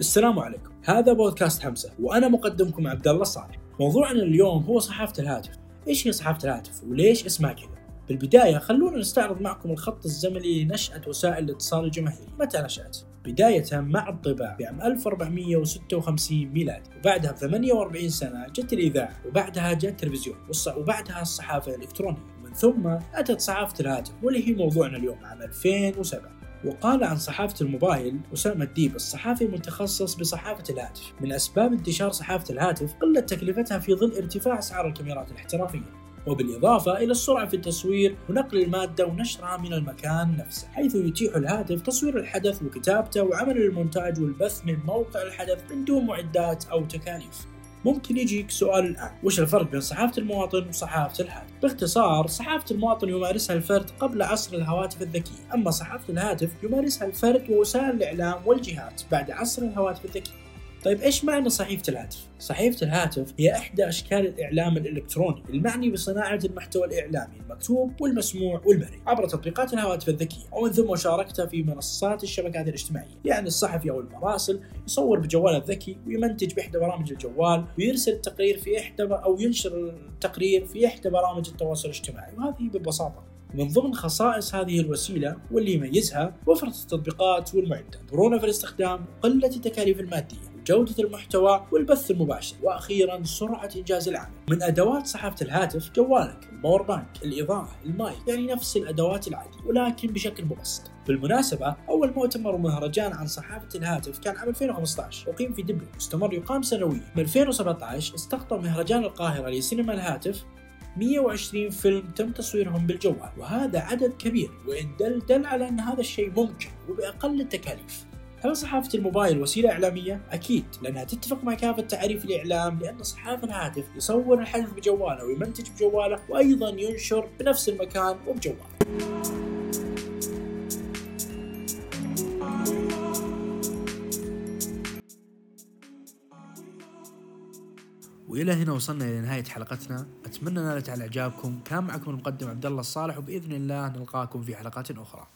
السلام عليكم. هذا بودكاست حمزة وأنا مقدمكم عبد الله صالح. موضوعنا اليوم هو صحافة الهاتف. إيش هي صحافة الهاتف؟ وليش اسمها كذا؟ بالبداية خلونا نستعرض معكم الخط الزمني لنشأة وسائل الاتصال الجماهيري. متى نشأت؟ بداية مع الطباعة بعام 1456 ميلادي وبعدها ب 48 سنة جت الإذاعة وبعدها جاء التلفزيون وبعدها الصحافة الإلكترونية. ومن ثم أتت صحافة الهاتف واللي هي موضوعنا اليوم عام 2007 وقال عن صحافة الموبايل أسامة الديب الصحافي متخصص بصحافة الهاتف. من أسباب انتشار صحافة الهاتف قلة تكلفتها في ظل ارتفاع أسعار الكاميرات الاحترافية وبالإضافة إلى السرعة في التصوير ونقل المادة ونشرها من المكان نفسه حيث يتيح الهاتف تصوير الحدث وكتابته وعمل المونتاج والبث من موقع الحدث من دون معدات أو تكاليف. ممكن يجيك سؤال الآن. وش الفرق بين صحافة المواطن وصحافة الهاتف؟ باختصار صحافة المواطن يمارسها الفرد قبل عصر الهواتف الذكية. أما صحافة الهاتف يمارسها الفرد ووسائل الإعلام والجهات بعد عصر الهواتف الذكية. طيب إيش معنى صحيفة الهاتف؟ صحيفة الهاتف هي إحدى أشكال الإعلام الإلكتروني المعني بصناعة المحتوى الإعلامي المكتوب والمسموع والمرئي عبر تطبيقات الهواتف الذكية ومن ثم مشاركته في منصات الشبكات الاجتماعية، يعني الصحفي أو المراسل يصور بجواله الذكي ويمنتج بإحدى برامج الجوال ويرسل التقرير في إحدى أو ينشر التقرير في إحدى برامج التواصل الاجتماعي وهذه ببساطة من ضمن خصائص هذه الوسيلة واللي يميزها وفرة التطبيقات والمعدات مرونة في الاستخدام وقلة التكاليف المادية جودة المحتوى والبث المباشر وأخيرا سرعة إنجاز العمل. من أدوات صحافة الهاتف جوالك ال power bank الإضاءة المايك يعني نفس الأدوات العادية ولكن بشكل مبسط. بالمناسبة أول مؤتمر ومهرجان عن صحافة الهاتف كان عام 2015 أقيم في دبي مستمر يقام سنويا. من 2017 استقطب مهرجان القاهرة لسينما الهاتف 120 فيلم تم تصويرهم بالجوال وهذا عدد كبير وإن دل دل على أن هذا الشيء ممكن وبأقل التكاليف. هل صحافة الموبايل وسيلة إعلامية؟ أكيد لأنها تتفق مع كافة تعريف الإعلام لأن صحاف الهاتف يصور الحدث بجواله ويمنتج بجواله وأيضا ينشر بنفس المكان وبجواله. وإلى هنا وصلنا إلى نهاية حلقتنا. أتمنى نالت على إعجابكم. كان معكم المقدم عبد الله الصالح وبإذن الله نلقاكم في حلقات أخرى.